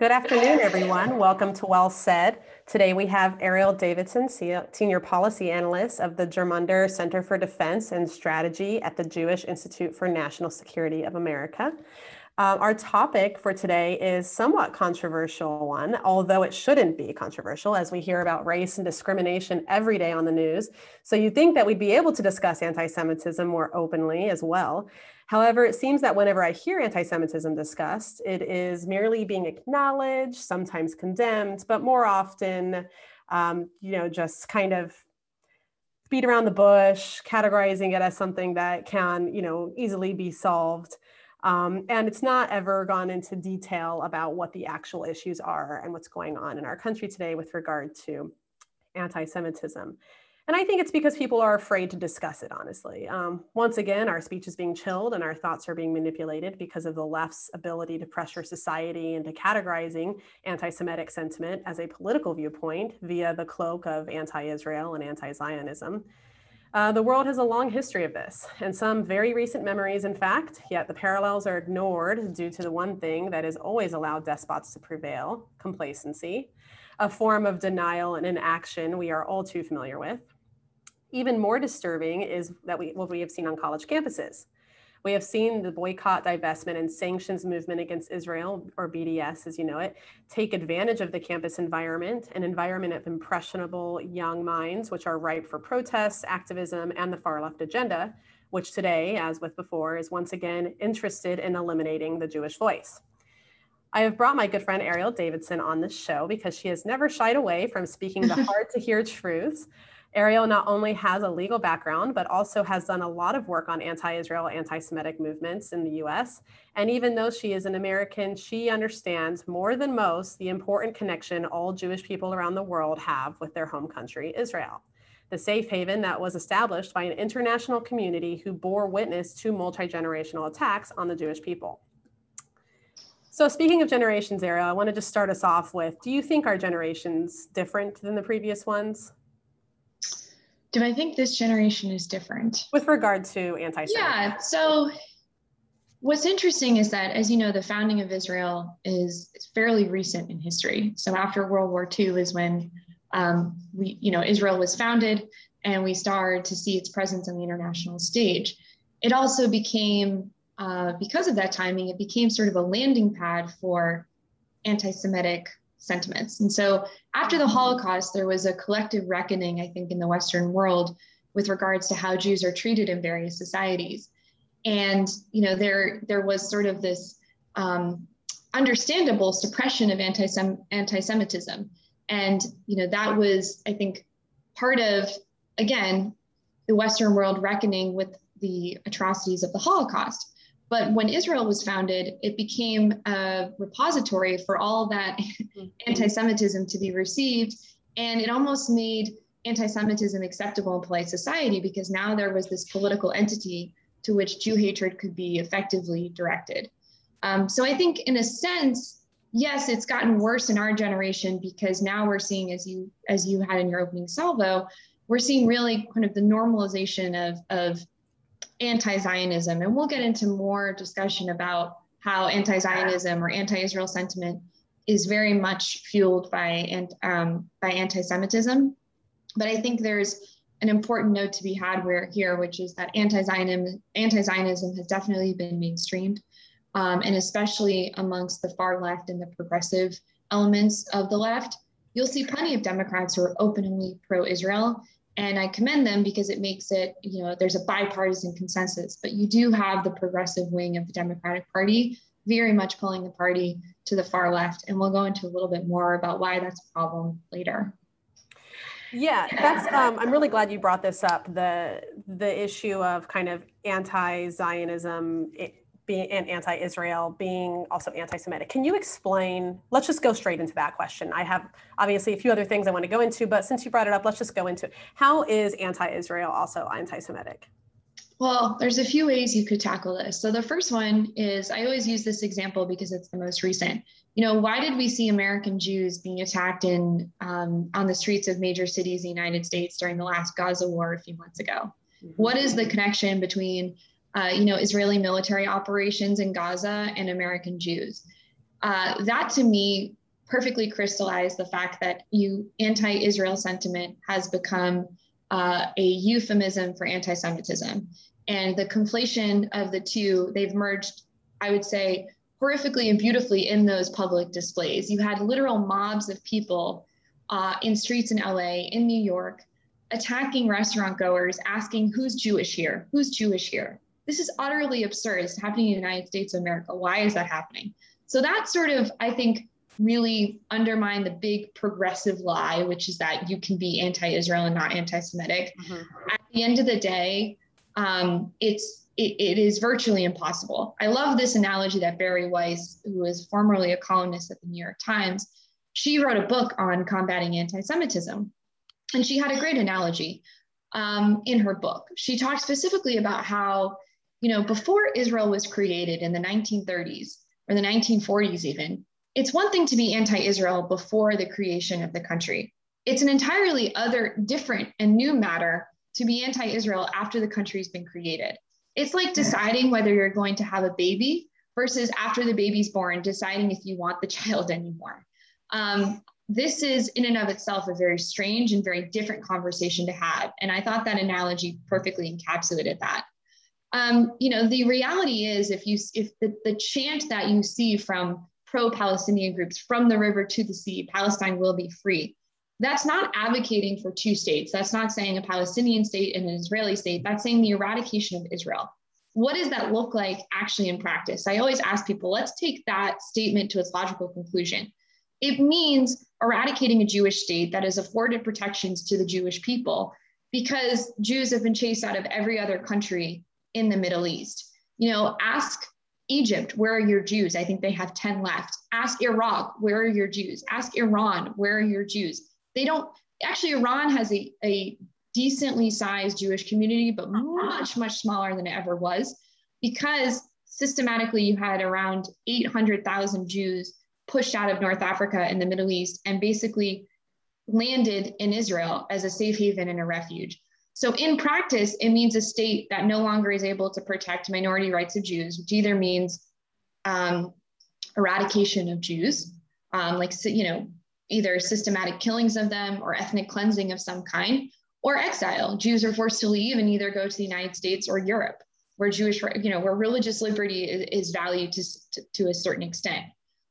Good afternoon, everyone. Welcome to Well Said. Today we have Ariel Davidson, Senior Policy Analyst of the Gemunder Center for Defense and Strategy at the Jewish Institute for National Security of America. Uh, our topic for today is somewhat controversial one, although it shouldn't be controversial as we hear about race and discrimination every day on the news. So you'd think that we'd be able to discuss anti-Semitism more openly as well. However, it seems that whenever I hear anti-Semitism discussed, it is merely being acknowledged, sometimes condemned, but more often, um, you know, just kind of beat around the bush, categorizing it as something that can, you know, easily be solved. Um, and it's not ever gone into detail about what the actual issues are and what's going on in our country today with regard to anti-Semitism. And I think it's because people are afraid to discuss it, honestly. Um, once again, our speech is being chilled and our thoughts are being manipulated because of the left's ability to pressure society into categorizing anti Semitic sentiment as a political viewpoint via the cloak of anti Israel and anti Zionism. Uh, the world has a long history of this, and some very recent memories, in fact, yet the parallels are ignored due to the one thing that has always allowed despots to prevail complacency, a form of denial and inaction we are all too familiar with. Even more disturbing is that we, what we have seen on college campuses. We have seen the boycott, divestment, and sanctions movement against Israel, or BDS as you know it, take advantage of the campus environment, an environment of impressionable young minds, which are ripe for protests, activism, and the far left agenda, which today, as with before, is once again interested in eliminating the Jewish voice. I have brought my good friend Ariel Davidson on this show because she has never shied away from speaking the hard to hear truths Ariel not only has a legal background, but also has done a lot of work on anti Israel, anti Semitic movements in the US. And even though she is an American, she understands more than most the important connection all Jewish people around the world have with their home country, Israel. The safe haven that was established by an international community who bore witness to multi generational attacks on the Jewish people. So, speaking of generations, Ariel, I want to just start us off with do you think our generation's different than the previous ones? Do I think this generation is different? With regard to anti Semitic. Yeah. So, what's interesting is that, as you know, the founding of Israel is fairly recent in history. So, after World War II is when um, we, you know, Israel was founded and we started to see its presence on the international stage. It also became, uh, because of that timing, it became sort of a landing pad for anti Semitic sentiments. And so after the Holocaust, there was a collective reckoning, I think, in the Western world with regards to how Jews are treated in various societies. And you know, there there was sort of this um, understandable suppression of anti-Semitism, and you know that was, I think, part of again the Western world reckoning with the atrocities of the Holocaust. But when Israel was founded, it became a repository for all that mm-hmm. anti Semitism to be received. And it almost made anti Semitism acceptable in polite society because now there was this political entity to which Jew hatred could be effectively directed. Um, so I think, in a sense, yes, it's gotten worse in our generation because now we're seeing, as you as you had in your opening salvo, we're seeing really kind of the normalization of of anti-Zionism, and we'll get into more discussion about how anti-Zionism or anti-Israel sentiment is very much fueled by um, by anti-Semitism. But I think there's an important note to be had where, here, which is that anti-Zionism, anti-Zionism has definitely been mainstreamed, um, and especially amongst the far left and the progressive elements of the left. You'll see plenty of Democrats who are openly pro-Israel, and I commend them because it makes it, you know, there's a bipartisan consensus, but you do have the progressive wing of the Democratic Party very much pulling the party to the far left. And we'll go into a little bit more about why that's a problem later. Yeah, that's. Um, I'm really glad you brought this up. The the issue of kind of anti-Zionism being and anti-Israel, being also anti-Semitic. Can you explain? Let's just go straight into that question. I have obviously a few other things I want to go into, but since you brought it up, let's just go into it. How is anti-Israel also anti-Semitic? Well, there's a few ways you could tackle this. So the first one is I always use this example because it's the most recent. You know, why did we see American Jews being attacked in um, on the streets of major cities in the United States during the last Gaza war a few months ago? Mm-hmm. What is the connection between uh, you know, Israeli military operations in Gaza and American Jews. uh, that to me perfectly crystallized the fact that you anti-Israel sentiment has become uh, a euphemism for anti-Semitism, and the conflation of the two they've merged. I would say horrifically and beautifully in those public displays. You had literal mobs of people uh, in streets in LA, in New York, attacking restaurant goers, asking who's Jewish here, who's Jewish here. This is utterly absurd. It's happening in the United States of America. Why is that happening? So that sort of, I think, really undermine the big progressive lie, which is that you can be anti-Israel and not anti-Semitic. Mm-hmm. At the end of the day, um, it's it, it is virtually impossible. I love this analogy that Bari Weiss, who was formerly a columnist at the New York Times, she wrote a book on combating anti-Semitism, and she had a great analogy um, in her book. She talked specifically about how, you know, before Israel was created in the 1930s or the 1940s, even, it's one thing to be anti Israel before the creation of the country. It's an entirely other, different, and new matter to be anti Israel after the country's been created. It's like deciding whether you're going to have a baby versus after the baby's born, deciding if you want the child anymore. Um, this is in and of itself a very strange and very different conversation to have. And I thought that analogy perfectly encapsulated that. Um, you know, the reality is if you if the, the chant that you see from pro-Palestinian groups from the river to the sea, Palestine will be free. That's not advocating for two states. That's not saying a Palestinian state and an Israeli state. That's saying the eradication of Israel. What does that look like actually in practice? I always ask people, let's take that statement to its logical conclusion. It means eradicating a Jewish state that has afforded protections to the Jewish people because Jews have been chased out of every other country in the Middle East. You know, ask Egypt, where are your Jews? I think they have 10 left. Ask Iraq, where are your Jews? Ask Iran, where are your Jews? They don't, actually, Iran has a, a decently sized Jewish community, but much, much smaller than it ever was because systematically you had around 800,000 Jews pushed out of North Africa and the Middle East and basically landed in Israel as a safe haven and a refuge. So, in practice, it means a state that no longer is able to protect minority rights of Jews, which either means um, eradication of Jews, um, like, you know, either systematic killings of them or ethnic cleansing of some kind, or exile. Jews are forced to leave and either go to the United States or Europe, where Jewish, you know, where religious liberty is, is valued to, to, to, a certain extent.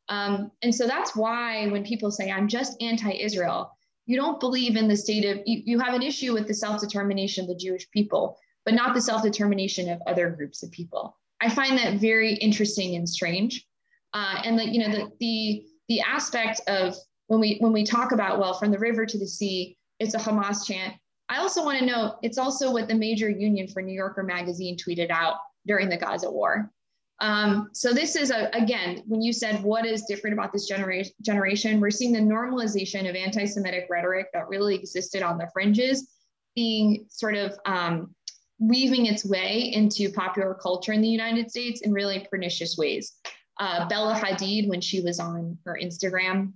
Um, and so that's why when people say, I'm just anti Israel, you don't believe in the state of, you, you have an issue with the self determination of the Jewish people, but not the self determination of other groups of people. I find that very interesting and strange. Uh, and that, you know, the, the, the aspect of when we, when we talk about, well, from the river to the sea, it's a Hamas chant. I also want to note it's also what the major union for New Yorker magazine tweeted out during the Gaza war. Um, so this is a, again, when you said what is different about this generation, generation, we're seeing the normalization of anti-Semitic rhetoric that really existed on the fringes being sort of um, weaving its way into popular culture in the United States in really pernicious ways. Uh, Bella Hadid, when she was on her Instagram,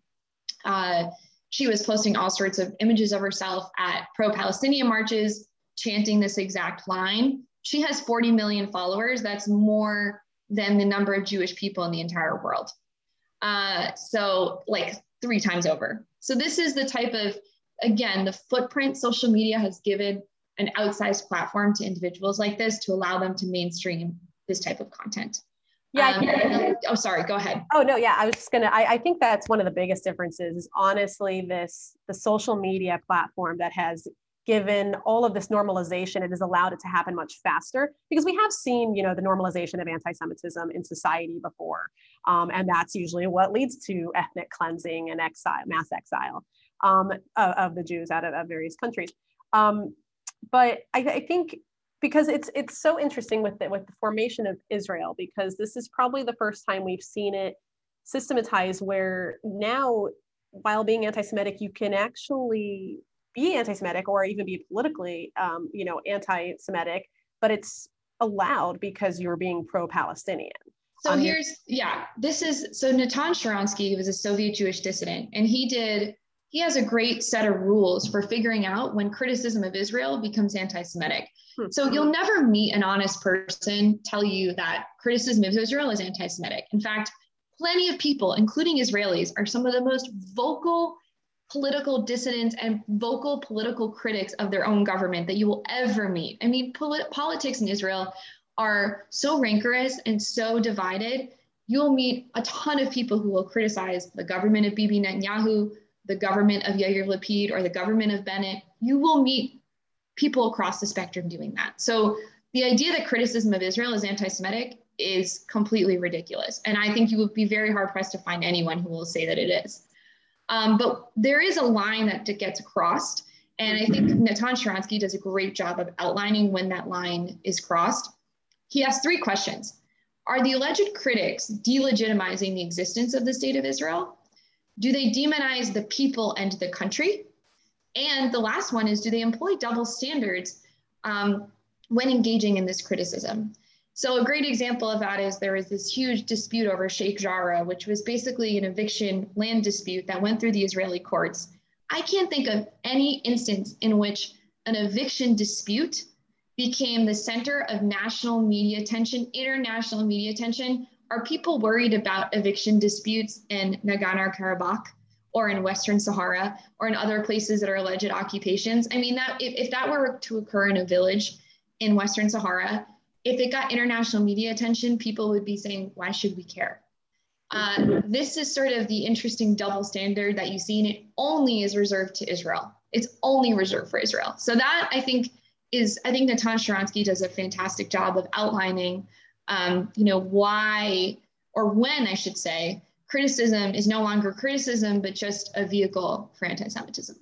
uh, she was posting all sorts of images of herself at pro-Palestinian marches, chanting this exact line. She has 40 million followers. That's more than the number of Jewish people in the entire world. Uh, so, like three times over. So, this is the type of, again, the footprint social media has given an outsized platform to individuals like this to allow them to mainstream this type of content. Yeah. Um, oh, sorry. Go ahead. Oh no. Yeah, I was just gonna. I, I think that's one of the biggest differences. Is honestly this the social media platform that has given all of this normalization, it has allowed it to happen much faster because we have seen, you know, the normalization of anti-Semitism in society before, um, and that's usually what leads to ethnic cleansing and exile, mass exile um, of, of, the Jews out of, of various countries. Um, but I, I, think because it's it's so interesting with the, with the formation of Israel because this is probably the first time we've seen it systematized where now while being anti-Semitic, you can actually be anti-Semitic or even be politically, um, you know, anti-Semitic, but it's allowed because you're being pro-Palestinian. So um, here's, yeah, this is, so Natan Sharansky was a Soviet Jewish dissident, and he did, he has a great set of rules for figuring out when criticism of Israel becomes anti-Semitic. Hmm. So you'll never meet an honest person tell you that criticism of Israel is anti-Semitic. In fact, plenty of people, including Israelis, are some of the most vocal political dissidents and vocal political critics of their own government that you will ever meet. I mean, polit- politics in Israel are so rancorous and so divided. You'll meet a ton of people who will criticize the government of Bibi Netanyahu, the government of Yair Lapid, or the government of Bennett. You will meet people across the spectrum doing that. So the idea that criticism of Israel is anti Semitic is completely ridiculous. And I think you would be very hard pressed to find anyone who will say that it is. Um, but there is a line that gets crossed. And I think Natan Sharansky does a great job of outlining when that line is crossed. He asks three questions Are the alleged critics delegitimizing the existence of the state of Israel? Do they demonize the people and the country? And the last one is Do they employ double standards um, when engaging in this criticism? So a great example of that is there was this huge dispute over Sheikh Jarrah, which was basically an eviction land dispute that went through the Israeli courts. I can't think of any instance in which an eviction dispute became the center of national media attention, international media attention. Are people worried about eviction disputes in Nagorno-Karabakh or in Western Sahara or in other places that are alleged occupations? I mean, that if, if that were to occur in a village in Western Sahara, if it got international media attention, people would be saying, why should we care? Uh, this is sort of the interesting double standard that you see, and it only is reserved to Israel. It's only reserved for Israel. So that I think is, I think Natan Sharansky does a fantastic job of outlining, um, you know, why or when I should say, criticism is no longer criticism, but just a vehicle for anti-Semitism.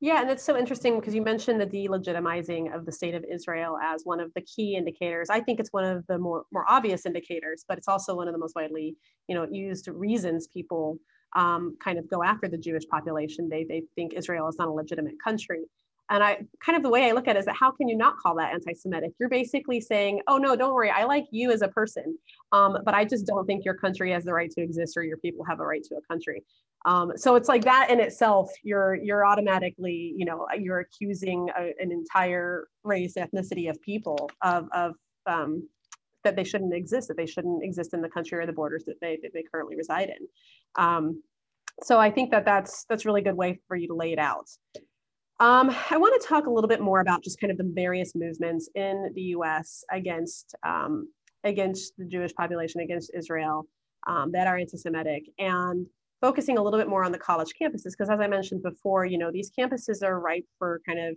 Yeah, and it's so interesting because you mentioned the delegitimizing of the state of Israel as one of the key indicators. I think it's one of the more, more obvious indicators, but it's also one of the most widely, you know, used reasons people um, kind of go after the Jewish population. They, they think Israel is not a legitimate country. And I kind of the way I look at it is that how can you not call that anti-Semitic? You're basically saying, oh no, don't worry, I like you as a person, um, but I just don't think your country has the right to exist or your people have a right to a country. Um, so it's like that in itself, you're you're automatically, you know, you're accusing a, an entire race, ethnicity of people of of um, that they shouldn't exist, that they shouldn't exist in the country or the borders that they that they currently reside in. Um, so I think that that's that's really good way for you to lay it out. Um, I want to talk a little bit more about just kind of the various movements in the U.S. against um, against the Jewish population, against Israel, um, that are anti-Semitic, and focusing a little bit more on the college campuses, because as I mentioned before, you know, these campuses are ripe for kind of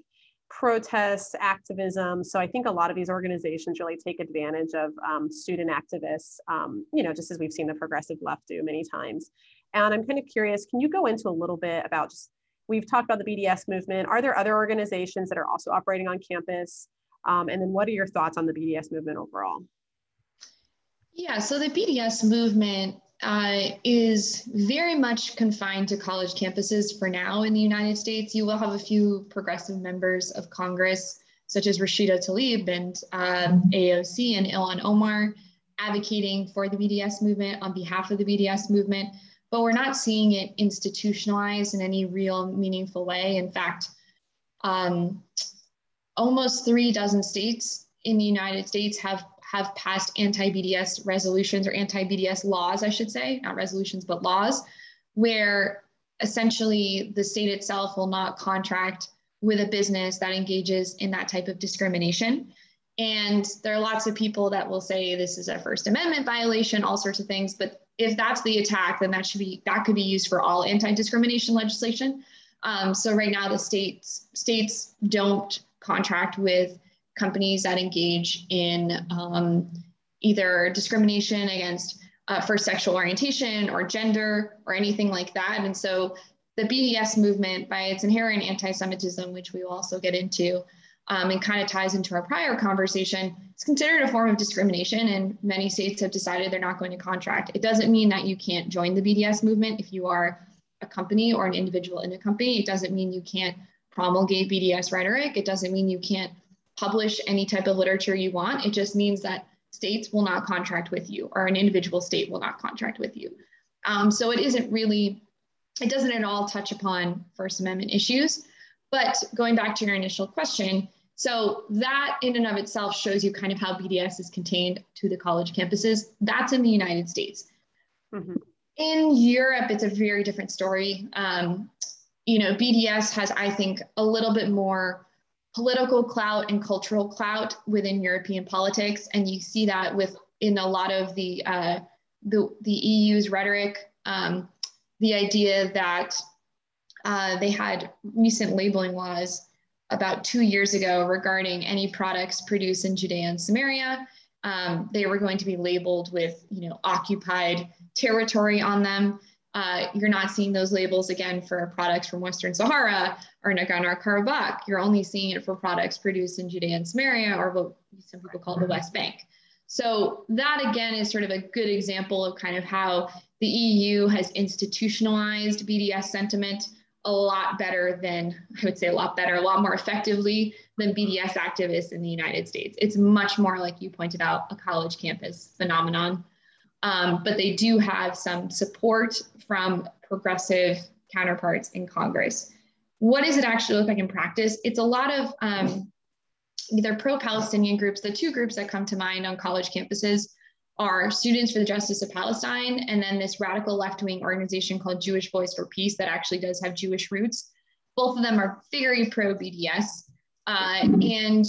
protests, activism. So I think a lot of these organizations really take advantage of um, student activists, um, you know, just as we've seen the progressive left do many times. And I'm kind of curious, can you go into a little bit about just We've talked about the BDS movement. Are there other organizations that are also operating on campus? Um, and then what are your thoughts on the BDS movement overall? Yeah, so the BDS movement uh, is very much confined to college campuses for now in the United States. You will have a few progressive members of Congress, such as Rashida Tlaib and um, AOC and Ilhan Omar, advocating for the BDS movement on behalf of the BDS movement but we're not seeing it institutionalized in any real meaningful way. In fact, um, almost three dozen states in the United States have have passed anti-BDS resolutions or anti-BDS laws, I should say, not resolutions, but laws, where essentially the state itself will not contract with a business that engages in that type of discrimination. And there are lots of people that will say this is a First Amendment violation, all sorts of things, but if that's the attack, then that should be that could be used for all anti-discrimination legislation. Um, so right now, the states states don't contract with companies that engage in um, either discrimination against uh, for sexual orientation or gender or anything like that. And so the BDS movement, by its inherent anti-Semitism, which we will also get into, um, and kind of ties into our prior conversation, it's considered a form of discrimination, and many states have decided they're not going to contract. It doesn't mean that you can't join the BDS movement if you are a company or an individual in a company. It doesn't mean you can't promulgate BDS rhetoric. It doesn't mean you can't publish any type of literature you want. It just means that states will not contract with you, or an individual state will not contract with you. Um, so it isn't really, it doesn't at all touch upon First Amendment issues. But going back to your initial question, so that in and of itself shows you kind of how BDS is contained to the college campuses. That's in the United States. Mm-hmm. In Europe, it's a very different story. Um, you know, BDS has, I think, a little bit more political clout and cultural clout within European politics, and you see that with in a lot of the uh, the, the EU's rhetoric. Um, the idea that uh, they had recent labeling laws about two years ago regarding any products produced in Judea and Samaria. Um, they were going to be labeled with, you know, occupied territory on them. Uh, you're not seeing those labels again for products from Western Sahara or Nagorno-Karabakh. You're only seeing it for products produced in Judea and Samaria, or what some people call the West Bank. So that again is sort of a good example of kind of how the EU has institutionalized BDS sentiment a lot better than, I would say a lot better, a lot more effectively than BDS activists in the United States. It's much more, like you pointed out, a college campus phenomenon. Um, but they do have some support from progressive counterparts in Congress. What does it actually look like in practice? It's a lot of um, either pro Palestinian groups, the two groups that come to mind on college campuses are Students for the Justice of Palestine, and then this radical left wing organization called Jewish Voice for Peace that actually does have Jewish roots. Both of them are very pro BDS. Uh, and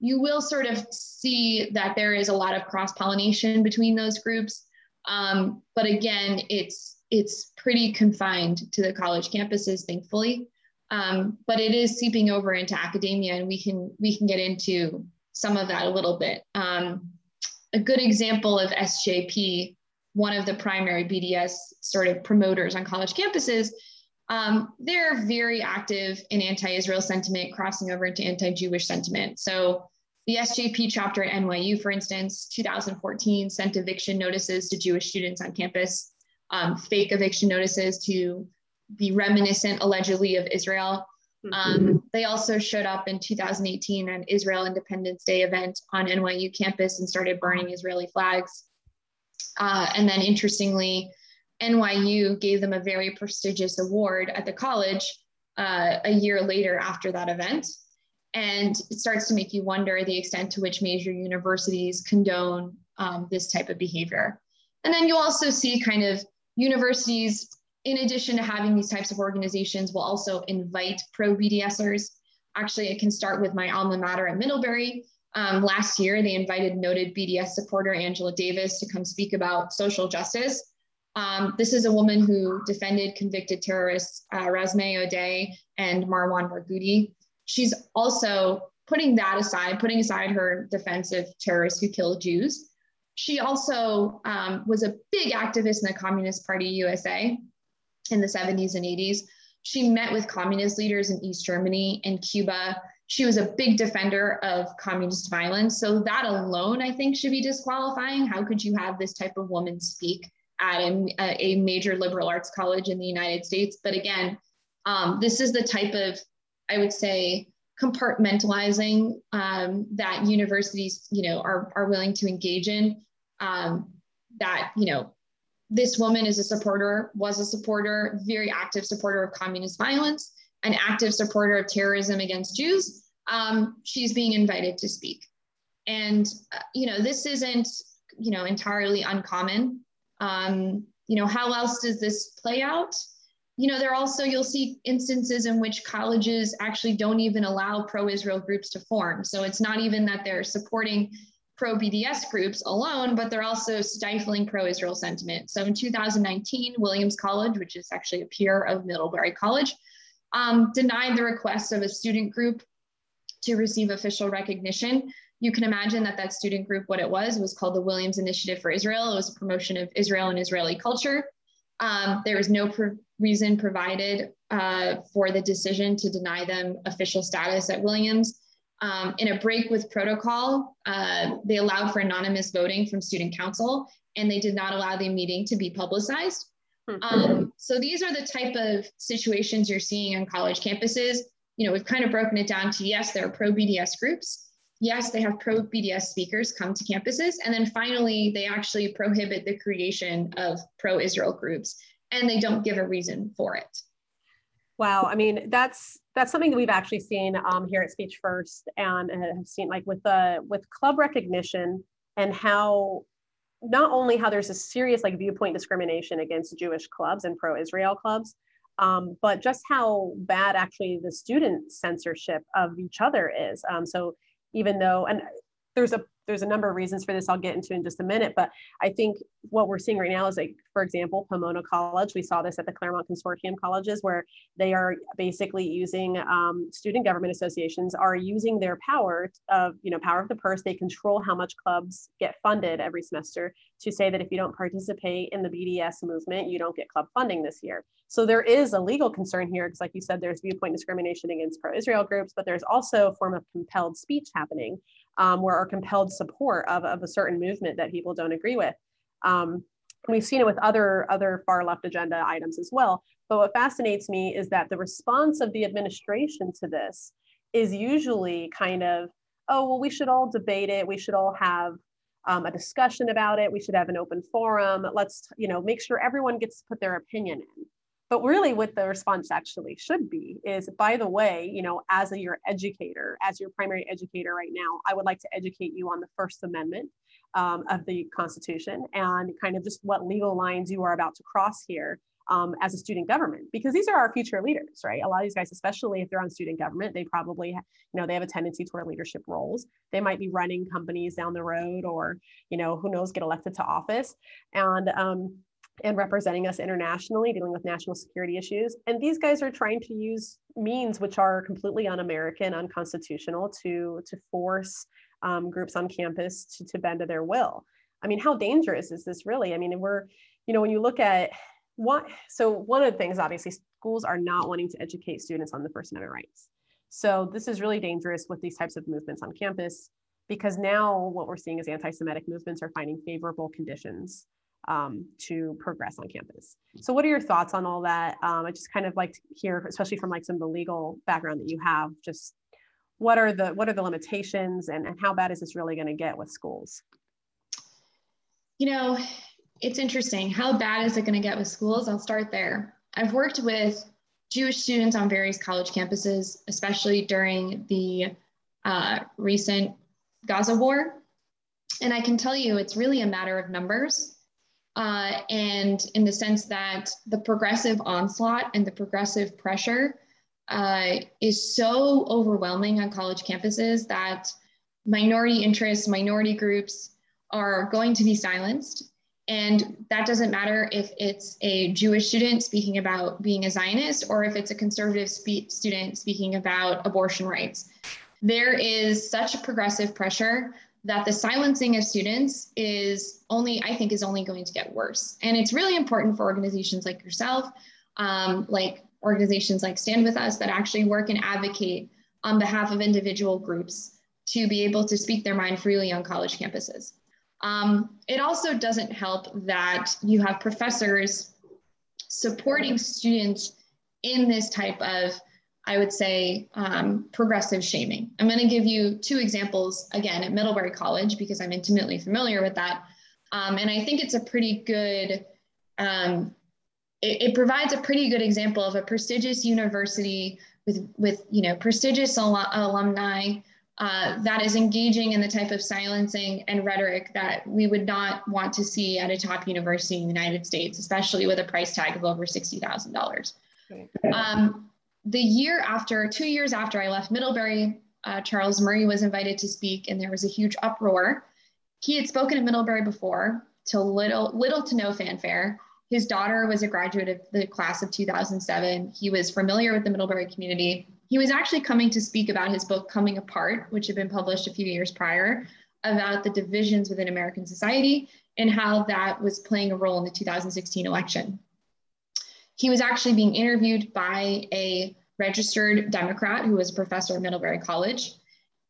you will sort of see that there is a lot of cross pollination between those groups. Um, but again, it's it's pretty confined to the college campuses, thankfully. Um, but it is seeping over into academia, and we can we can get into some of that a little bit. Um, a good example of SJP, one of the primary BDS sort of promoters on college campuses, um, they're very active in anti-Israel sentiment, crossing over into anti-Jewish sentiment. So the SJP chapter at NYU, for instance, 2014 sent eviction notices to Jewish students on campus, um, fake eviction notices to be reminiscent allegedly of Israel. Um, mm-hmm. they also showed up in 2018 at Israel Independence Day event on NYU campus and started burning Israeli flags. Uh, and then interestingly, NYU gave them a very prestigious award at the college uh, a year later after that event. And it starts to make you wonder the extent to which major universities condone um, this type of behavior. And then you also see kind of universities in addition to having these types of organizations, we'll also invite pro BDSers. Actually, I can start with my alma mater at Middlebury. Um, last year, they invited noted BDS supporter Angela Davis to come speak about social justice. Um, this is a woman who defended convicted terrorists uh, Rasmea Odeh and Marwan Barghouti. She's also putting that aside, putting aside her defense of terrorists who kill Jews. She also um, was a big activist in the Communist Party USA in the 70s and 80s. She met with communist leaders in East Germany and Cuba. She was a big defender of communist violence. So that alone, I think, should be disqualifying. How could you have this type of woman speak at a, a major liberal arts college in the United States? But again, um, this is the type of, I would say, compartmentalizing um, that universities, you know, are, are willing to engage in. Um, that you know this woman is a supporter, was a supporter, very active supporter of communist violence, an active supporter of terrorism against Jews. Um, she's being invited to speak. And, uh, you know, this isn't, you know, entirely uncommon. Um, you know, how else does this play out? You know, there also, you'll see instances in which colleges actually don't even allow pro Israel groups to form. So it's not even that they're supporting pro BDS groups alone, but they're also stifling pro Israel sentiment. So in 2019, Williams College, which is actually a peer of Middlebury College, um, denied the request of a student group to receive official recognition. You can imagine that that student group, what it was, was called the Williams Initiative for Israel. It was a promotion of Israel and Israeli culture. Um, there was no pro reason provided uh, for the decision to deny them official status at Williams. Um, in a break with protocol, uh, they allowed for anonymous voting from student council, and they did not allow the meeting to be publicized. Hmm. Um, so these are the type of situations you're seeing on college campuses. You know, we've kind of broken it down to yes, there are pro BDS groups. Yes, they have pro BDS speakers come to campuses. And then finally, they actually prohibit the creation of pro Israel groups and they don't give a reason for it. Wow. I mean, that's that's something that we've actually seen um, here at Speech First, and have seen like with the with club recognition and how not only how there's a serious like viewpoint discrimination against Jewish clubs and pro-Israel clubs, um, but just how bad actually the student censorship of each other is. Um, so even though, and there's a there's a number of reasons for this I'll get into in just a minute, but I think what we're seeing right now is like, for example, Pomona College, we saw this at the Claremont Consortium colleges where they are basically using um, student government associations are using their power of, you know, power of the purse. They control how much clubs get funded every semester to say that if you don't participate in the BDS movement, you don't get club funding this year. So there is a legal concern here because like you said, there's viewpoint discrimination against pro-Israel groups, but there's also a form of compelled speech happening um, where our compelled support of, of a certain movement that people don't agree with. Um, we've seen it with other, other far left agenda items as well. But what fascinates me is that the response of the administration to this is usually kind of, oh, well, we should all debate it. We should all have um, a discussion about it. We should have an open forum. Let's, you know, make sure everyone gets to put their opinion in. But really what the response actually should be is, by the way, you know, as a, your educator, as your primary educator right now, I would like to educate you on the First Amendment um, of the Constitution and kind of just what legal lines you are about to cross here um, as a student government. Because these are our future leaders right? A lot of these guys especially if they're on student government they probably you know they have a tendency toward leadership roles. They might be running companies down the road or you know who knows get elected to office. And um, and representing us internationally, dealing with national security issues. And these guys are trying to use means which are completely un-American, unconstitutional to, to force um, groups on campus to, to bend to their will. I mean, how dangerous is this really? I mean, we're, you know, when you look at what, so one of the things, obviously, schools are not wanting to educate students on the First Amendment rights. So this is really dangerous with these types of movements on campus because now what we're seeing is anti-Semitic movements are finding favorable conditions um, to progress on campus. So what are your thoughts on all that? Um, I just kind of like to hear, especially from like some of the legal background that you have, just what are the what are the limitations and, and how bad is this really going to get with schools? You know, it's interesting. How bad is it going to get with schools? I'll start there. I've worked with Jewish students on various college campuses, especially during the uh, recent Gaza war. And I can tell you it's really a matter of numbers uh, and in the sense that the progressive onslaught and the progressive pressure uh, is so overwhelming on college campuses that minority interests, minority groups are going to be silenced. And that doesn't matter if it's a Jewish student speaking about being a Zionist or if it's a conservative spe- student speaking about abortion rights. There is such progressive pressure that the silencing of students is only, I think, is only going to get worse. And it's really important for organizations like yourself, um, like organizations like Stand With Us that actually work and advocate on behalf of individual groups to be able to speak their mind freely on college campuses. Um, it also doesn't help that you have professors supporting students in this type of I would say, um, progressive shaming. I'm going to give you two examples again at Middlebury College because I'm intimately familiar with that. Um, and I think it's a pretty good, um, it, it, provides a pretty good example of a prestigious university with, with you know, prestigious al- alumni uh, that is engaging in the type of silencing and rhetoric that we would not want to see at a top university in the United States, especially with a price tag of over $60,000. Um, the year after, two years after I left Middlebury, uh, Charles Murray was invited to speak, and there was a huge uproar. He had spoken at Middlebury before to little, little to no fanfare. His daughter was a graduate of the class of 2007. He was familiar with the Middlebury community. He was actually coming to speak about his book, Coming Apart, which had been published a few years prior, about the divisions within American society and how that was playing a role in the 2016 election. He was actually being interviewed by a registered Democrat who was a professor at Middlebury College,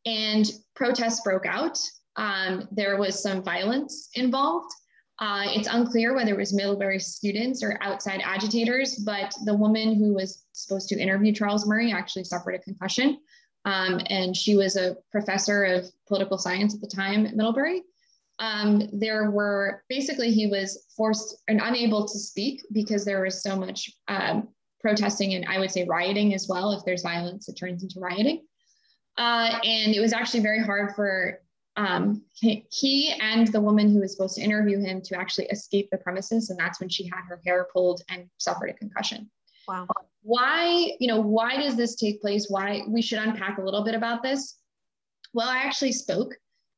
and protests broke out. Um, there was some violence involved. Uh, it's unclear whether it was Middlebury students or outside agitators, but the woman who was supposed to interview Charles Murray actually suffered a concussion. Um, and she was a professor of political science at the time at Middlebury um, there were basically he was forced and unable to speak because there was so much um, protesting and I would say rioting as well. If there's violence, it turns into rioting. Uh, and it was actually very hard for um, he and the woman who was supposed to interview him to actually escape the premises. And that's when she had her hair pulled and suffered a concussion. Wow. Why, you know, why does this take place? Why we should unpack a little bit about this. Well, I actually spoke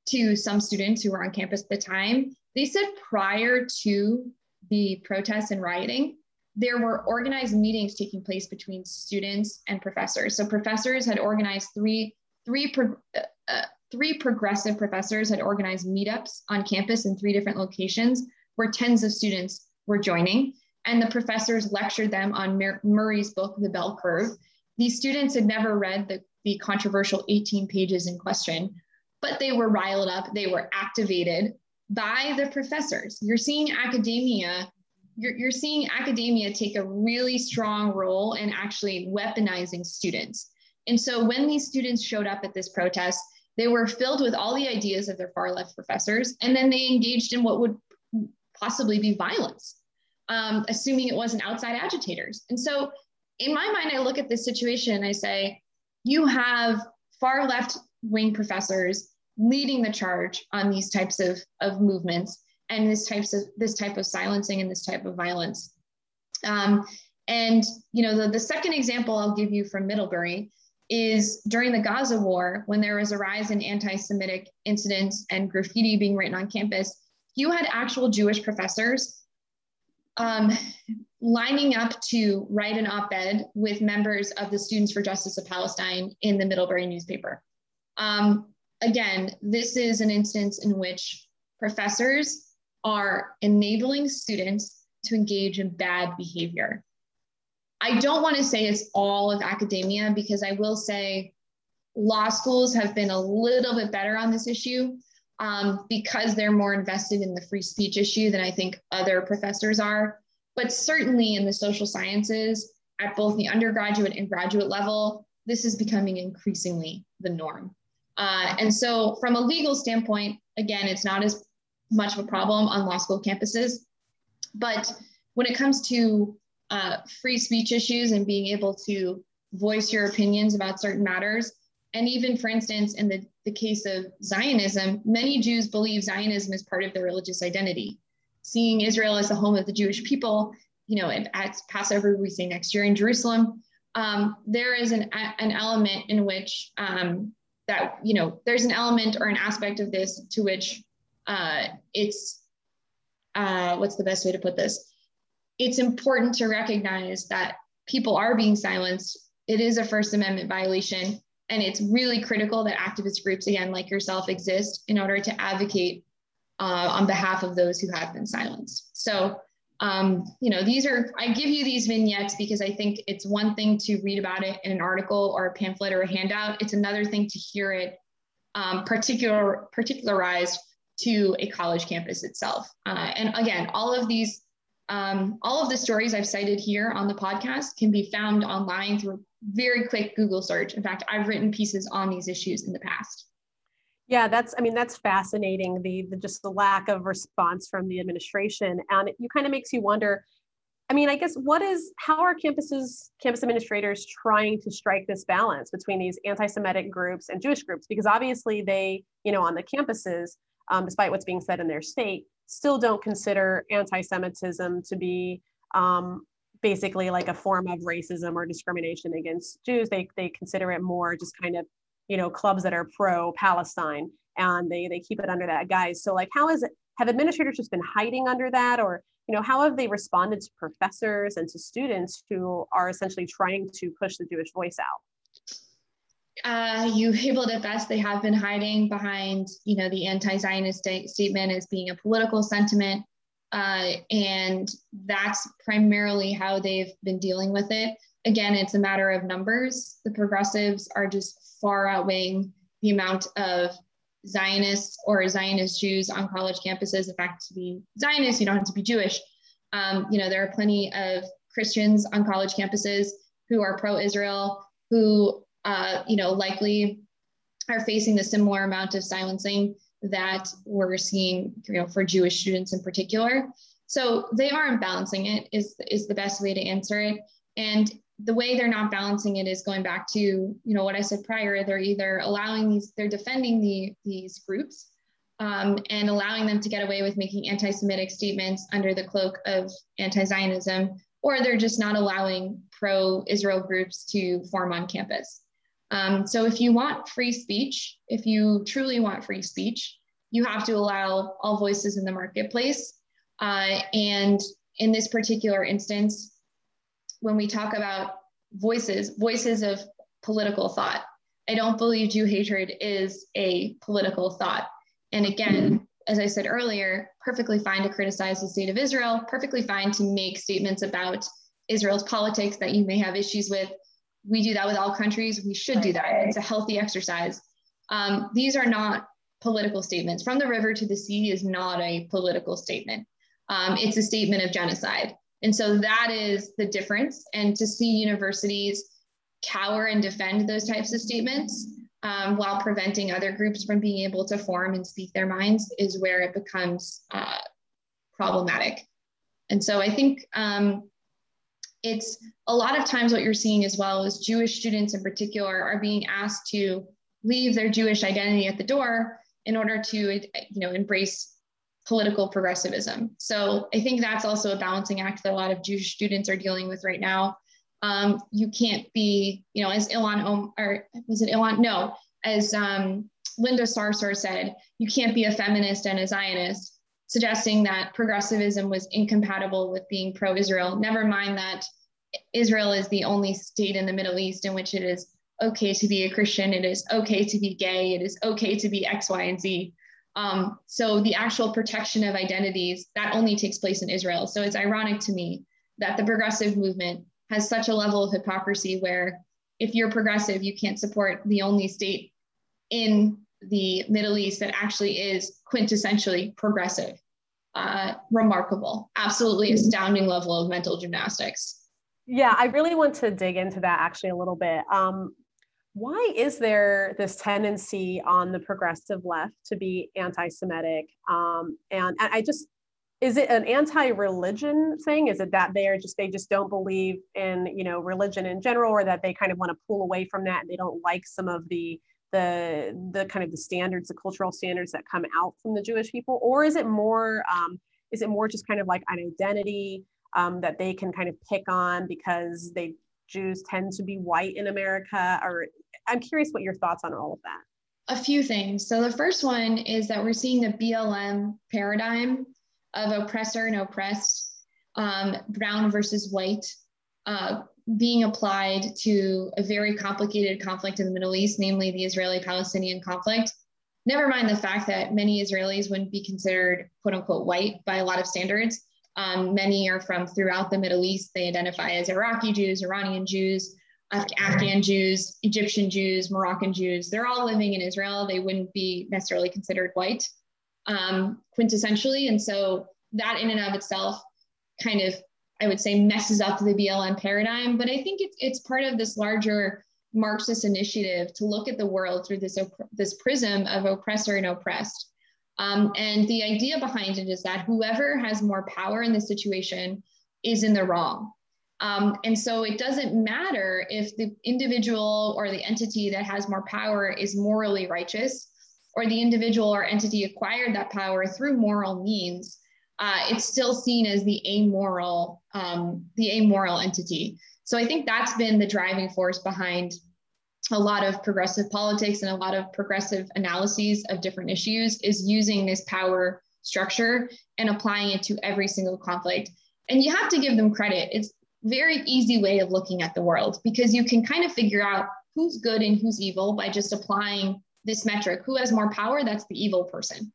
to some students who were on campus at the time. They said prior to the protests and rioting, there were organized meetings taking place between students and professors. So professors had organized three, three, pro, uh, uh, three progressive professors had organized meetups on campus in three different locations where tens of students were joining. And the professors lectured them on Mur Murray's book, The Bell Curve. These students had never read the, the controversial 18 pages in question, but they were riled up, they were activated by the professors. You're seeing academia you're, you're seeing academia take a really strong role in actually weaponizing students. And so when these students showed up at this protest, they were filled with all the ideas of their far left professors, and then they engaged in what would possibly be violence, um, assuming it wasn't outside agitators. And so in my mind, I look at this situation and I say, you have far left wing professors leading the charge on these types of, of movements and this types of this type of silencing and this type of violence. Um, and you know, the, the second example I'll give you from Middlebury is during the Gaza war, when there was a rise in anti-Semitic incidents and graffiti being written on campus, you had actual Jewish professors um, lining up to write an op-ed with members of the Students for Justice of Palestine in the Middlebury newspaper. Um, again, this is an instance in which professors are enabling students to engage in bad behavior. I don't want to say it's all of academia because I will say law schools have been a little bit better on this issue um, because they're more invested in the free speech issue than I think other professors are. But certainly in the social sciences, at both the undergraduate and graduate level, this is becoming increasingly the norm. Uh, and so, from a legal standpoint, again, it's not as much of a problem on law school campuses. But when it comes to uh, free speech issues and being able to voice your opinions about certain matters, and even for instance, in the, the case of Zionism, many Jews believe Zionism is part of their religious identity. Seeing Israel as the home of the Jewish people, you know, at Passover, we say next year in Jerusalem, um, there is an, an element in which um, that, you know, there's an element or an aspect of this to which uh, it's uh, what's the best way to put this? It's important to recognize that people are being silenced. It is a First Amendment violation. And it's really critical that activist groups, again, like yourself, exist in order to advocate uh, on behalf of those who have been silenced. So, um, you know, these are, I give you these vignettes because I think it's one thing to read about it in an article or a pamphlet or a handout. It's another thing to hear it um, particular, particularized to a college campus itself. Uh, and again, all of these, um, all of the stories I've cited here on the podcast can be found online through very quick Google search. In fact, I've written pieces on these issues in the past. Yeah, that's, I mean, that's fascinating. The, the just the lack of response from the administration. And it you kind of makes you wonder, I mean, I guess what is, how are campuses, campus administrators trying to strike this balance between these anti-Semitic groups and Jewish groups? Because obviously they, you know, on the campuses, um, despite what's being said in their state, still don't consider anti-Semitism to be um, basically like a form of racism or discrimination against Jews. They, they consider it more just kind of, you know, clubs that are pro-Palestine and they, they keep it under that guise. So like, how is it, have administrators just been hiding under that or, you know, how have they responded to professors and to students who are essentially trying to push the Jewish voice out? uh, you labeled it best. They have been hiding behind, you know, the anti-Zionist statement as being a political sentiment, uh, and that's primarily how they've been dealing with it. Again, it's a matter of numbers. The progressives are just far outweighing the amount of Zionists or Zionist Jews on college campuses. In fact, to be Zionist, you don't have to be Jewish. Um, you know, there are plenty of Christians on college campuses who are pro-Israel, who uh, you know, likely are facing the similar amount of silencing that we're seeing, you know, for Jewish students in particular. So they aren't balancing it is, is the best way to answer it. And the way they're not balancing it is going back to you know what I said prior. They're either allowing these, they're defending the these groups um, and allowing them to get away with making anti-Semitic statements under the cloak of anti-Zionism, or they're just not allowing pro-Israel groups to form on campus. Um, so if you want free speech, if you truly want free speech, you have to allow all voices in the marketplace. Uh, and in this particular instance, when we talk about voices, voices of political thought, I don't believe Jew hatred is a political thought. And again, as I said earlier, perfectly fine to criticize the state of Israel, perfectly fine to make statements about Israel's politics that you may have issues with. We do that with all countries. We should do that. It's a healthy exercise. Um, these are not political statements. From the river to the sea is not a political statement. Um, it's a statement of genocide. And so that is the difference. And to see universities cower and defend those types of statements um, while preventing other groups from being able to form and speak their minds is where it becomes uh, problematic. And so I think um, it's a lot of times what you're seeing as well is Jewish students in particular are being asked to leave their Jewish identity at the door in order to you know, embrace political progressivism. So I think that's also a balancing act that a lot of Jewish students are dealing with right now. Um, you can't be, you know, as Ilhan, or was it Ilhan? No, as um, Linda Sarsour said, you can't be a feminist and a Zionist, suggesting that progressivism was incompatible with being pro-Israel. Never mind that Israel is the only state in the Middle East in which it is okay to be a Christian, it is okay to be gay, it is okay to be X, Y, and Z. Um, so the actual protection of identities that only takes place in Israel. So it's ironic to me that the progressive movement has such a level of hypocrisy where if you're progressive, you can't support the only state in the Middle East that actually is quintessentially progressive. Uh, remarkable, absolutely astounding level of mental gymnastics. Yeah, I really want to dig into that actually a little bit. Um, why is there this tendency on the progressive left to be anti-Semitic? Um, and, I just is it an anti-religion thing is it that they're just they just don't believe in you know religion in general or that they kind of want to pull away from that and they don't like some of the the the kind of the standards the cultural standards that come out from the jewish people or is it more um, is it more just kind of like an identity um, that they can kind of pick on because they jews tend to be white in america or i'm curious what your thoughts on all of that a few things so the first one is that we're seeing the blm paradigm of oppressor and oppressed, um, brown versus white, uh, being applied to a very complicated conflict in the Middle East, namely the Israeli Palestinian conflict. Never mind the fact that many Israelis wouldn't be considered quote unquote white by a lot of standards. Um, many are from throughout the Middle East. They identify as Iraqi Jews, Iranian Jews, Af- Afghan Jews, Egyptian Jews, Moroccan Jews. They're all living in Israel. They wouldn't be necessarily considered white um, quintessentially. And so that in and of itself kind of, I would say, messes up the BLM paradigm. But I think it's, it's part of this larger Marxist initiative to look at the world through this, this prism of oppressor and oppressed. Um, and the idea behind it is that whoever has more power in the situation is in the wrong. Um, and so it doesn't matter if the individual or the entity that has more power is morally righteous or the individual or entity acquired that power through moral means, uh, it's still seen as the amoral, um, the amoral entity. So I think that's been the driving force behind a lot of progressive politics and a lot of progressive analyses of different issues is using this power structure and applying it to every single conflict. And you have to give them credit. It's very easy way of looking at the world because you can kind of figure out who's good and who's evil by just applying this metric who has more power that's the evil person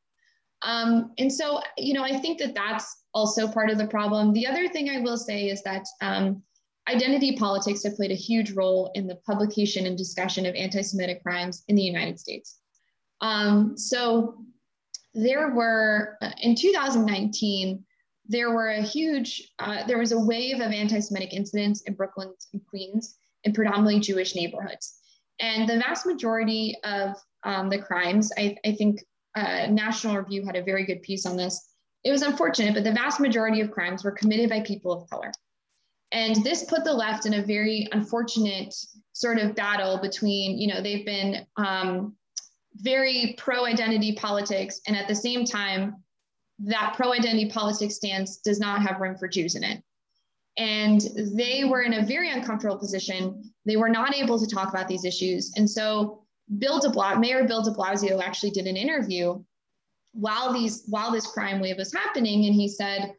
um, and so you know i think that that's also part of the problem the other thing i will say is that um, identity politics have played a huge role in the publication and discussion of anti-semitic crimes in the united states um, so there were uh, in 2019 there were a huge uh, there was a wave of anti-semitic incidents in brooklyn and queens in predominantly jewish neighborhoods and the vast majority of um, the crimes. I, I think uh, National Review had a very good piece on this. It was unfortunate, but the vast majority of crimes were committed by people of color. And this put the left in a very unfortunate sort of battle between, you know, they've been um, very pro identity politics, and at the same time, that pro identity politics stance does not have room for Jews in it. And they were in a very uncomfortable position. They were not able to talk about these issues. And so Bill de Blasio, Mayor Bill de Blasio actually did an interview while these while this crime wave was happening, and he said,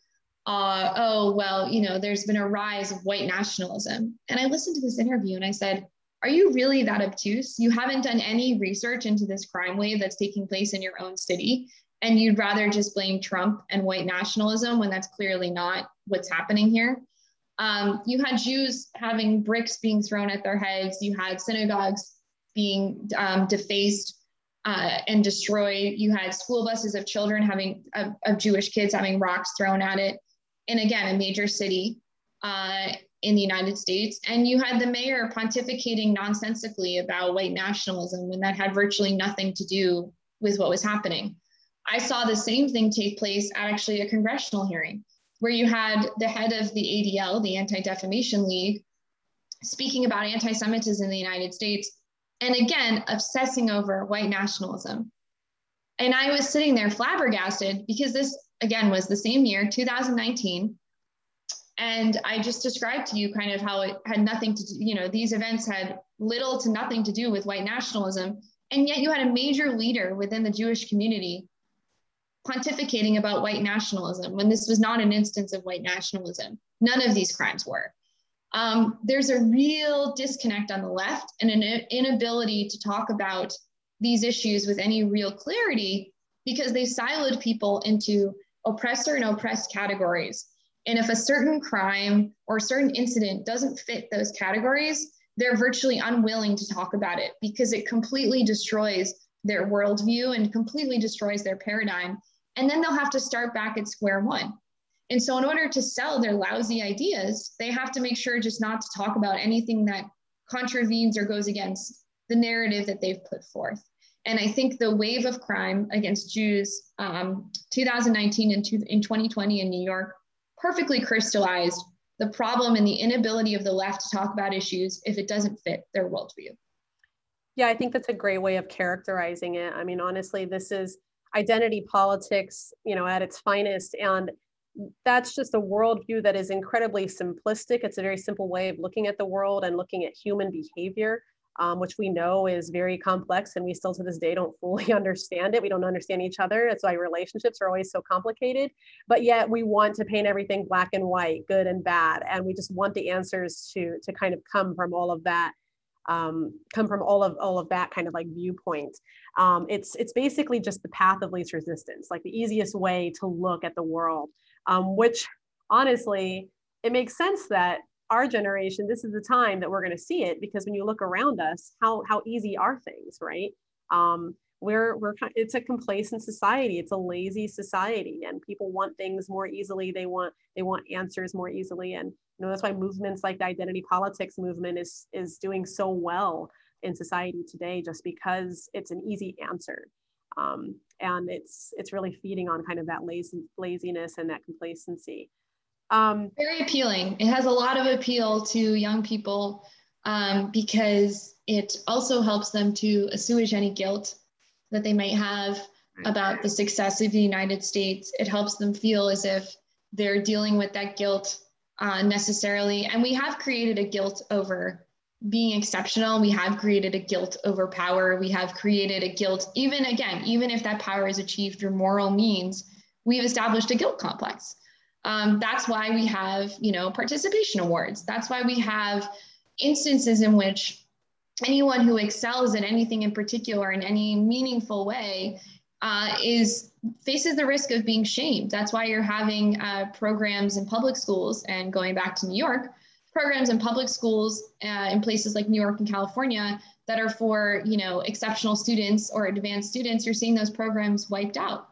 uh, "Oh well, you know, there's been a rise of white nationalism." And I listened to this interview, and I said, "Are you really that obtuse? You haven't done any research into this crime wave that's taking place in your own city, and you'd rather just blame Trump and white nationalism when that's clearly not what's happening here." Um, you had Jews having bricks being thrown at their heads. You had synagogues being um, defaced uh, and destroyed. You had school buses of children having, of, of, Jewish kids having rocks thrown at it. And again, a major city uh, in the United States. And you had the mayor pontificating nonsensically about white nationalism when that had virtually nothing to do with what was happening. I saw the same thing take place at actually a congressional hearing where you had the head of the ADL, the Anti Defamation League, speaking about anti Semitism in the United States, and again, obsessing over white nationalism. And I was sitting there flabbergasted because this, again, was the same year, 2019. And I just described to you kind of how it had nothing to do, you know, these events had little to nothing to do with white nationalism. And yet you had a major leader within the Jewish community pontificating about white nationalism when this was not an instance of white nationalism. None of these crimes were. Um, there's a real disconnect on the left and an inability to talk about these issues with any real clarity because they siloed people into oppressor and oppressed categories. And if a certain crime or certain incident doesn't fit those categories, they're virtually unwilling to talk about it because it completely destroys their worldview and completely destroys their paradigm and then they'll have to start back at square one. And so, in order to sell their lousy ideas, they have to make sure just not to talk about anything that contravenes or goes against the narrative that they've put forth. And I think the wave of crime against Jews, um, 2019 and in 2020 in New York, perfectly crystallized the problem and the inability of the left to talk about issues if it doesn't fit their worldview. Yeah, I think that's a great way of characterizing it. I mean, honestly, this is identity politics, you know, at its finest. And that's just a worldview that is incredibly simplistic. It's a very simple way of looking at the world and looking at human behavior, um, which we know is very complex, and we still to this day don't fully understand it. We don't understand each other. That's why relationships are always so complicated. But yet we want to paint everything black and white, good and bad, and we just want the answers to to kind of come from all of that um, come from all of all of that kind of like viewpoint. Um, it's it's basically just the path of least resistance, like the easiest way to look at the world. Um, which honestly, it makes sense that our generation, this is the time that we're going to see it because when you look around us, how how easy are things, right? Um, we're we're it's a complacent society it's a lazy society and people want things more easily they want they want answers more easily and you know that's why movements like the identity politics movement is is doing so well in society today just because it's an easy answer um, and it's it's really feeding on kind of that lazy, laziness and that complacency um, very appealing it has a lot of appeal to young people um, because it also helps them to assuage any guilt that they might have about the success of the United States. It helps them feel as if they're dealing with that guilt uh, necessarily. And we have created a guilt over being exceptional. We have created a guilt over power. We have created a guilt, even again, even if that power is achieved through moral means, we've established a guilt complex. Um, that's why we have, you know, participation awards. That's why we have instances in which anyone who excels at anything in particular in any meaningful way uh, is faces the risk of being shamed. That's why you're having uh, programs in public schools and going back to New York, programs in public schools uh, in places like New York and California that are for you know exceptional students or advanced students. You're seeing those programs wiped out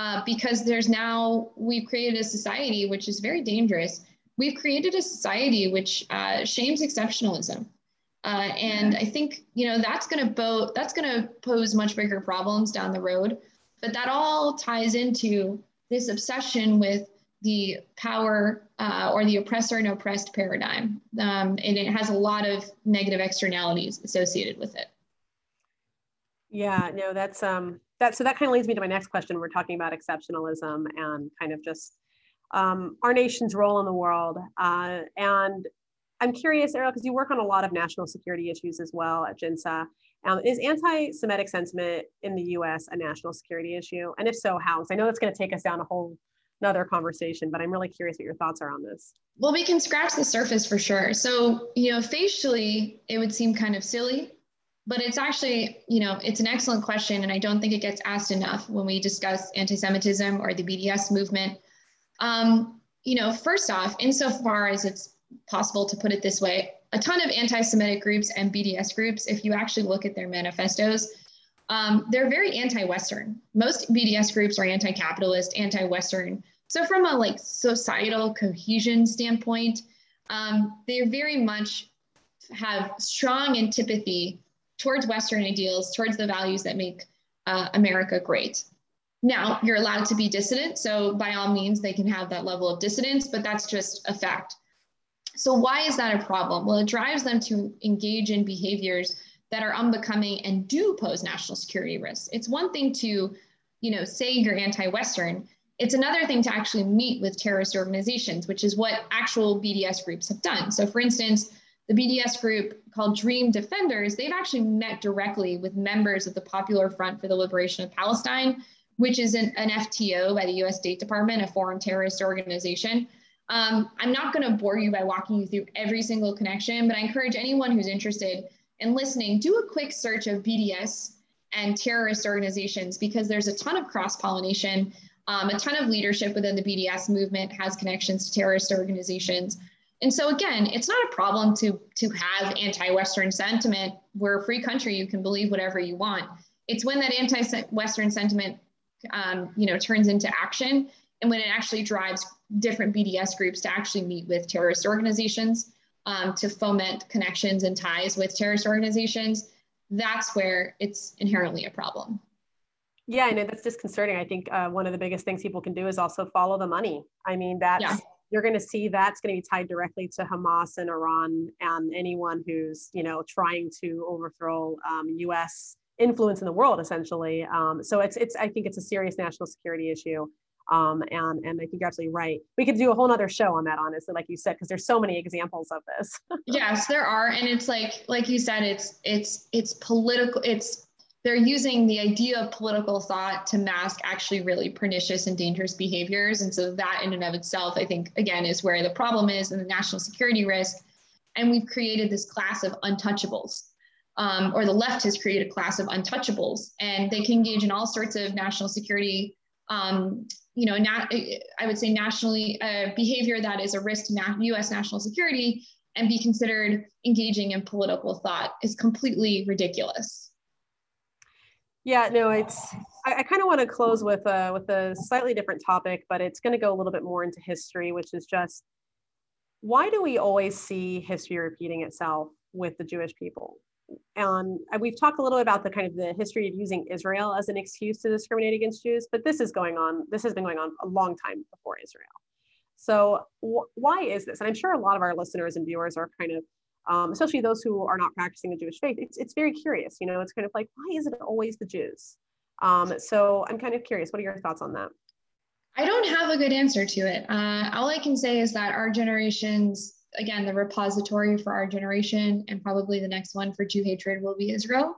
uh, because there's now we've created a society which is very dangerous. We've created a society which uh, shames exceptionalism. Uh, and I think you know that's going to bo- that's going to pose much bigger problems down the road. But that all ties into this obsession with the power uh, or the oppressor and oppressed paradigm. Um, and it has a lot of negative externalities associated with it. Yeah, no, that's um that so that kind of leads me to my next question. We're talking about exceptionalism and kind of just um, our nation's role in the world. Uh, and I'm curious, Ariel, because you work on a lot of national security issues as well at JINSA. Um, is anti-Semitic sentiment in the U.S. a national security issue? And if so, how? I know that's going to take us down a whole another conversation, but I'm really curious what your thoughts are on this. Well, we can scratch the surface for sure. So, you know, facially, it would seem kind of silly, but it's actually, you know, it's an excellent question. And I don't think it gets asked enough when we discuss anti Semitism or the BDS movement. Um, you know, first off, insofar as it's possible to put it this way, a ton of anti Semitic groups and BDS groups, if you actually look at their manifestos, um, they're very anti-Western. Most BDS groups are anti-capitalist, anti-Western. So from a like societal cohesion standpoint, um, they very much have strong antipathy towards Western ideals, towards the values that make uh, America great. Now, you're allowed to be dissident, so by all means, they can have that level of dissidence, but that's just a fact. So, why is that a problem? Well, it drives them to engage in behaviors that are unbecoming and do pose national security risks. It's one thing to, you know, say you're anti-Western. It's another thing to actually meet with terrorist organizations, which is what actual BDS groups have done. So, for instance, the BDS group called Dream Defenders, they've actually met directly with members of the Popular Front for the Liberation of Palestine, which is an, an FTO by the US State Department, a foreign terrorist organization. Um, I'm not going to bore you by walking you through every single connection, but I encourage anyone who's interested and listening, do a quick search of BDS and terrorist organizations because there's a ton of cross pollination. Um, a ton of leadership within the BDS movement has connections to terrorist organizations. And so again, it's not a problem to, to have anti-Western sentiment. We're a free country, you can believe whatever you want. It's when that anti-Western sentiment um, you know, turns into action and when it actually drives different BDS groups to actually meet with terrorist organizations um, to foment connections and ties with terrorist organizations, that's where it's inherently a problem. Yeah, I know that's disconcerting. I think uh, one of the biggest things people can do is also follow the money. I mean, that's yeah. You're going to see that's going to be tied directly to Hamas and Iran and anyone who's you know trying to overthrow um, U.S. influence in the world, essentially. Um, so it's it's I think it's a serious national security issue. Um, and, and I think you're absolutely right. We could do a whole other show on that, honestly, like you said, because there's so many examples of this. yes, there are. And it's like, like you said, it's, it's, it's political, it's, they're using the idea of political thought to mask actually really pernicious and dangerous behaviors. And so that in and of itself, I think, again, is where the problem is and the national security risk. And we've created this class of untouchables. Um, or the left has created a class of untouchables, and they can engage in all sorts of national security um, you know, I would say nationally uh, behavior that is a risk to na- U.S. national security and be considered engaging in political thought is completely ridiculous. Yeah, no, it's. I, I kind of want to close with a with a slightly different topic, but it's going to go a little bit more into history, which is just why do we always see history repeating itself with the Jewish people? Um, and we've talked a little bit about the kind of the history of using Israel as an excuse to discriminate against Jews, but this is going on. This has been going on a long time before Israel. So wh- why is this? And I'm sure a lot of our listeners and viewers are kind of, um, especially those who are not practicing the Jewish faith. It's it's very curious. You know, it's kind of like why is it always the Jews? Um, so I'm kind of curious. What are your thoughts on that? I don't have a good answer to it. Uh, all I can say is that our generation's again, the repository for our generation and probably the next one for Jew hatred will be Israel.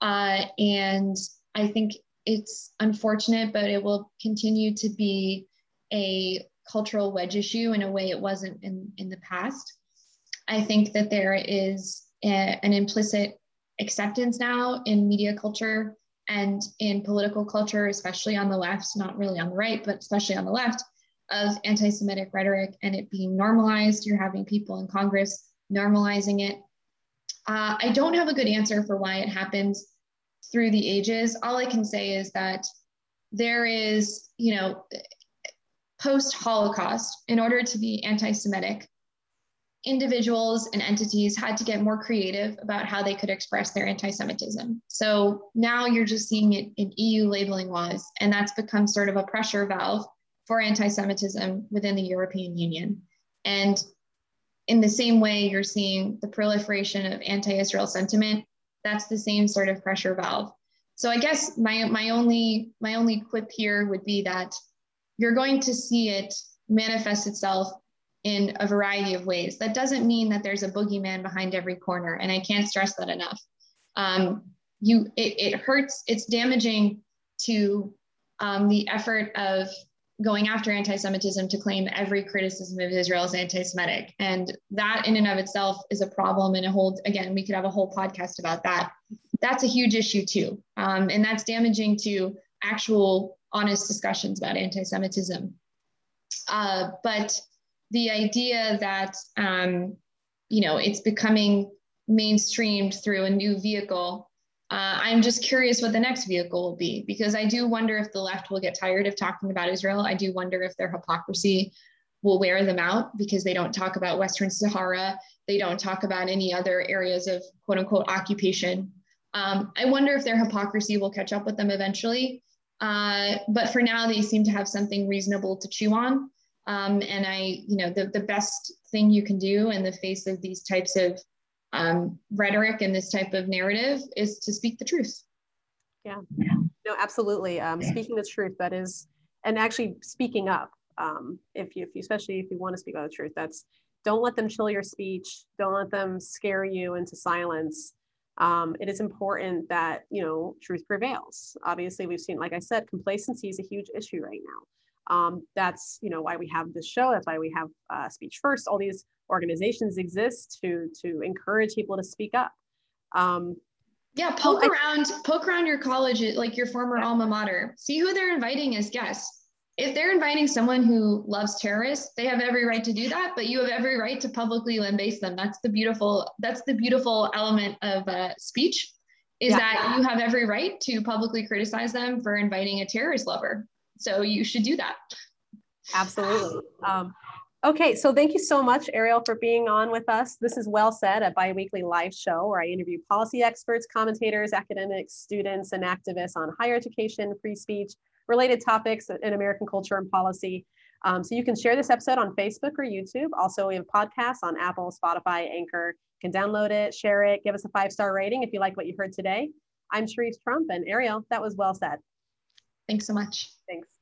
Uh, and I think it's unfortunate, but it will continue to be a cultural wedge issue in a way it wasn't in, in the past. I think that there is a, an implicit acceptance now in media culture and in political culture, especially on the left, not really on the right, but especially on the left, of anti Semitic rhetoric and it being normalized. You're having people in Congress normalizing it. Uh, I don't have a good answer for why it happens through the ages. All I can say is that there is, you know, post Holocaust, in order to be anti Semitic, individuals and entities had to get more creative about how they could express their anti Semitism. So now you're just seeing it in EU labeling laws, and that's become sort of a pressure valve for anti Semitism within the European Union. And in the same way, you're seeing the proliferation of anti Israel sentiment. That's the same sort of pressure valve. So I guess my, my, only, my only quip here would be that you're going to see it manifest itself in a variety of ways. That doesn't mean that there's a boogeyman behind every corner, and I can't stress that enough. Um, you, it, it, hurts. It's damaging to um, the effort of going after anti-Semitism to claim every criticism of Israel is anti-Semitic, and that in and of itself is a problem. And a whole, again, we could have a whole podcast about that. That's a huge issue too, um, and that's damaging to actual honest discussions about anti-Semitism. Uh, but the idea that um, you know it's becoming mainstreamed through a new vehicle uh, i'm just curious what the next vehicle will be because i do wonder if the left will get tired of talking about israel. I do wonder if their hypocrisy will wear them out because they don't talk about western sahara. They don't talk about any other areas of quote unquote occupation. Um, i wonder if their hypocrisy will catch up with them eventually. Uh, but for now they seem to have something reasonable to chew on um, and I, you know, the, the best thing you can do in the face of these types of um, rhetoric and this type of narrative is to speak the truth. Yeah, no, absolutely. Um, speaking the truth, that is, and actually speaking up. Um, if you, if you, especially if you want to speak about the truth, that's don't let them chill your speech. Don't let them scare you into silence. Um, it is important that you know truth prevails. Obviously, we've seen, like I said, complacency is a huge issue right now. Um, that's you know why we have this show. That's why we have uh, Speech First. All these organizations exist to to encourage people to speak up. Um, yeah, poke around, poke around your college, like your former yeah. alma mater. See who they're inviting as guests. If they're inviting someone who loves terrorists, they have every right to do that. But you have every right to publicly lambaste them. That's the beautiful. That's the beautiful element of uh, speech, is yeah. that you have every right to publicly criticize them for inviting a terrorist lover. So you should do that. Absolutely. Um, okay, so thank you so much, Ariel, for being on with us. This is Well Said, a biweekly live show where I interview policy experts, commentators, academics, students, and activists on higher education, free speech, related topics in American culture and policy. Um, so you can share this episode on Facebook or YouTube. Also, we have podcasts on Apple, Spotify, Anchor. You can download it, share it, give us a five-star rating if you like what you heard today. I'm Cherise Trump and Ariel, that was well said. Thanks so much. Thanks.